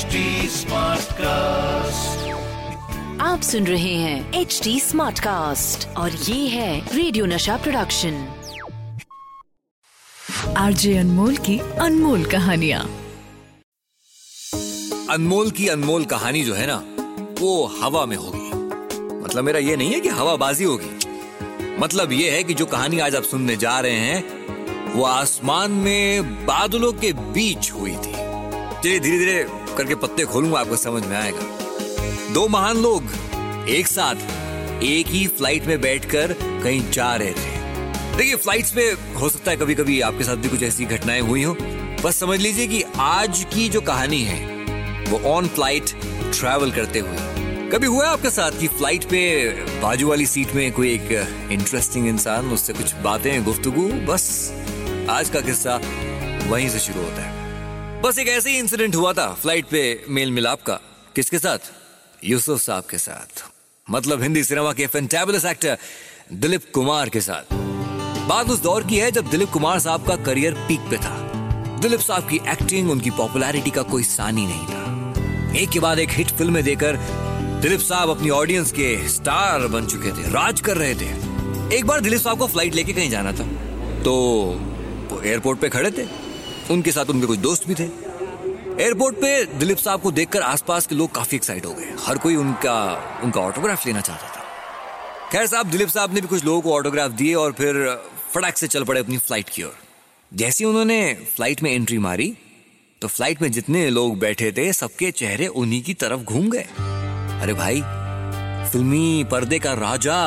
HD cast आप सुन रहे हैं एच डी स्मार्ट कास्ट और ये है रेडियो नशा प्रोडक्शन आरजे अनमोल की अनमोल कहानिया। अनमोल की अनमोल कहानी जो है ना वो हवा में होगी। मतलब मेरा ये नहीं है कि हवाबाजी होगी। मतलब ये है कि जो कहानी आज आप सुनने जा रहे हैं वो आसमान में बादलों के बीच हुई थी। चलिए धीरे धीरे करके पत्ते खोलूँगा, आपको समझ में आएगा। दो महान लोग एक साथ, एक ही फ़्लाइट में बैठकर कहीं जा रहे थे। देखिए फ्लाइट्स पे हो सकता है कभी कभी आपके साथ भी कुछ ऐसी घटनाएँ हुई हो बस समझ लीजिए कि आज की जो कहानी है, वो ऑन फ़्लाइट ट्रैवल करते हुए। कभी हुआ आपके साथ कि फ़्लाइट पे बाजू वाली सीट में कोई एक इंटरेस्टिंग इंसान, उससे कुछ बातें, गुफ्तगू, बस? आज का किस्सा वहीं से शुरू होता है। बस एक ऐसे ही इंसिडेंट हुआ था फ़्लाइट पे मेल मिलाप का। किसके साथ? यूसुफ साहब के साथ। मतलब हिंदी सिनेमा के फैंटेबुलस एक्टर दिलीप कुमार के साथ। बात उस दौर की है जब दिलीप कुमार साहब का करियर पीक पे था। दिलीप साहब की एक्टिंग उनकी पॉपुलैरिटी का कोई सानी नहीं था। एक के बाद एक हिट फ़िल्में देकर दिलीप साहब अपनी ऑडियंस के स्टार बन चुके थे, राज कर रहे थे। एक बार दिलीप साहब को फ़्लाइट लेके कहीं जाना था तो वो एयरपोर्ट पे खड़े थे। उनके साथ उनके कुछ दोस्त भी थे। एयरपोर्ट पे दिलीप साहब को देखकर आसपास के लोग काफ़ी एक्साइट हो गए। हर कोई उनका उनका ऑटोग्राफ लेना चाहता था। खैर साहब, दिलीप साहब ने भी कुछ लोगों को ऑटोग्राफ दिए और फिर फटाक से चल पड़े अपनी फ़्लाइट की ओर। जैसे उन्होंने फ़्लाइट में एंट्री मारी तो फ़्लाइट में जितने लोग बैठे थे, सबके चेहरे उन्हीं की तरफ़ घूम गए। अरे भाई, फिल्मी पर्दे का राजा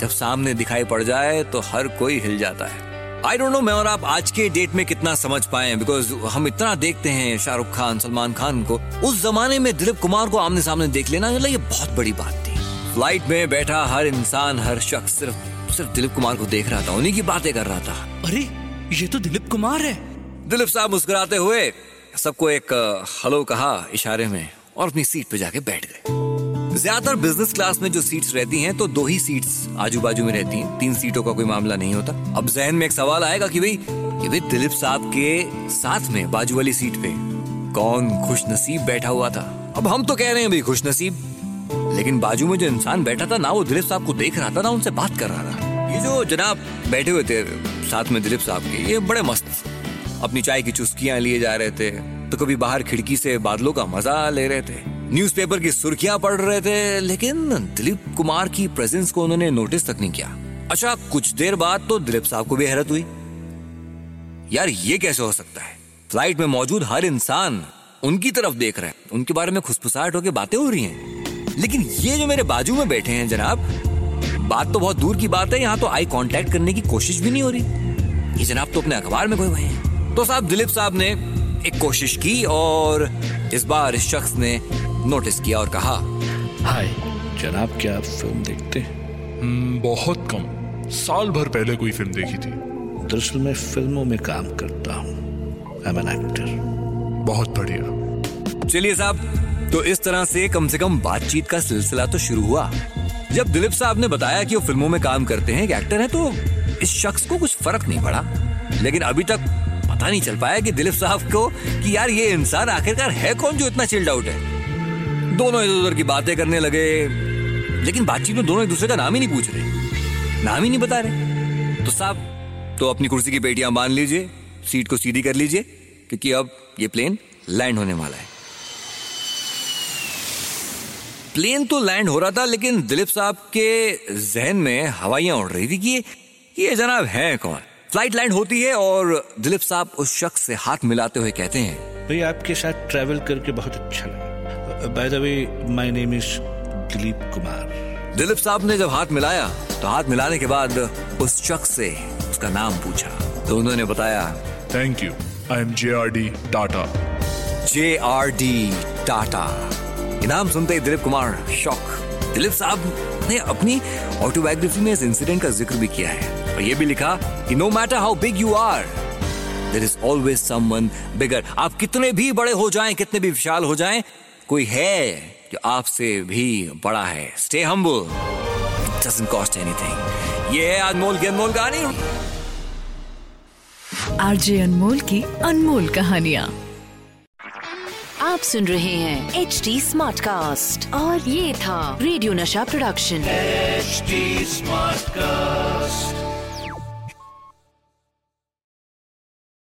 जब सामने दिखाई पड़ जाए तो हर कोई हिल जाता है। आई डोंट नो मैं और आप आज के डेट में कितना समझ पाए हैं बिकॉज़ हम इतना देखते हैं शाहरुख खान सलमान खान को। उस जमाने में दिलीप कुमार को आमने सामने देख लेना ये बहुत बड़ी बात थी। फ़्लाइट में बैठा हर इंसान हर शख्स सिर्फ़ सिर्फ़ दिलीप कुमार को देख रहा था उन्हीं की बातें कर रहा था। अरे ये तो दिलीप कुमार है। दिलीप साहब मुस्कुराते हुए सबको एक हेलो कहा इशारे में और अपनी सीट पे जाके बैठ गए। ज़्यादातर बिज़नेस क्लास में जो सीट्स रहती हैं तो दो ही सीट्स आजू बाजू में रहती हैं। तीन सीटों का कोई मामला नहीं होता। अब जहन में एक सवाल आएगा कि भाई कि भाई दिलीप साहब के साथ में बाजू वाली सीट पे कौन खुश नसीब बैठा हुआ था? अब हम तो कह रहे हैं भाई खुश नसीब लेकिन बाजू में जो इंसान बैठा था, ना वो दिलीप साहब को देख रहा था, ना उनसे बात कर रहा था। ये जो जनाब बैठे हुए थे साथ में दिलीप साहब के, ये बड़े मस्त अपनी चाय की चुस्कियाँ लिए जा रहे थे तो कभी बाहर खिड़की से बादलों का मज़ा ले रहे थे। न्यूज़पेपर की सुर्खियाँ पढ़ रहे थे, लेकिन दिलीप कुमार की प्रेजेंस को उन्होंने नोटिस तक नहीं किया। अच्छा कुछ देर बाद तो दिलीप साहब को भी हैरत हुई। यार, ये कैसे हो सकता है? फ़्लाइट में मौजूद हर इंसान उनकी तरफ़ देख रहा है। उनके बारे में खुसफुसाहट होकर बातें हो रही हैं। लेकिन ये जो मेरे बाजू में बैठे हैं जनाब, बात तो बहुत दूर की बात है, यहाँ तो आई कांटेक्ट करने की कोशिश भी नहीं हो रही। ये जनाब तो अपने अखबार में कोई हुए हैं। तो साहब, दिलीप साहब ने एक कोशिश की और इस बार इस शख्स ने नोटिस किया और कहा हाय जनाब क्या आप फ़िल्म देखते हैं? हम्म, बहुत कम। साल भर पहले कोई फ़िल्म देखी थी। दरअसल मैं फ़िल्मों में काम करता हूँ। आई एम एन एक्टर बहुत बढ़िया। चलिए साहब तो इस तरह से कम से कम बातचीत का सिलसिला तो शुरू हुआ। जब दिलीप साहब ने बताया कि वो फ़िल्मों में काम करते हैं एक एक्टर है तो इस शख्स को कुछ फ़र्क नहीं पड़ा। लेकिन अभी तक पता नहीं चल पाया कि दिलीप साहब को कि यार ये इंसान आखिरकार है कौन जो इतना चिल्ड आउट है? दोनों इधर उधर की बातें करने लगे लेकिन बातचीत में दोनों एक दूसरे का नाम ही नहीं पूछ रहे। नाम ही नहीं बता रहे। तो साहब तो अपनी कुर्सी की पेटियाँ बाँध लीजिए सीट को सीधी कर लीजिए क्योंकि अब ये प्लेन लैंड होने वाला है। प्लेन तो लैंड हो रहा था लेकिन दिलीप साहब के जहन में हवाइयाँ उड़ रही थी कि ये, ये जनाब है कौन? फ़्लाइट लैंड होती है और दिलीप साहब उस शख्स से हाथ मिलाते हुए कहते हैं भाई आपके साथ ट्रैवल करके बहुत अच्छा लगा। By the way my name is Dilip Kumar Dilip साहब ने जब हाथ मिलाया तो हाथ मिलाने के बाद उस शख्स से उसका नाम पूछा। तो उन्होंने बताया thank you I am J R D Tata J R D Tata ये नाम सुनते ही दिलीप कुमार शॉक। दिलीप साहब ने अपनी ऑटोबायोग्राफी में इस इंसिडेंट का ज़िक्र भी किया है। और ये भी लिखा कि no matter how big you are there is always someone bigger आप कितने भी बड़े हो जाएँ कितने भी विशाल हो जाएँ कोई है जो आपसे भी बड़ा है? Stay humble doesn't cost anything ये है अनमोल की अनमोल कहानी। आरजे अनमोल की अनमोल कहानियाँ। आप सुन रहे हैं एच डी स्मार्ट कास्ट और ये था रेडियो नशा प्रोडक्शन। HD smart cast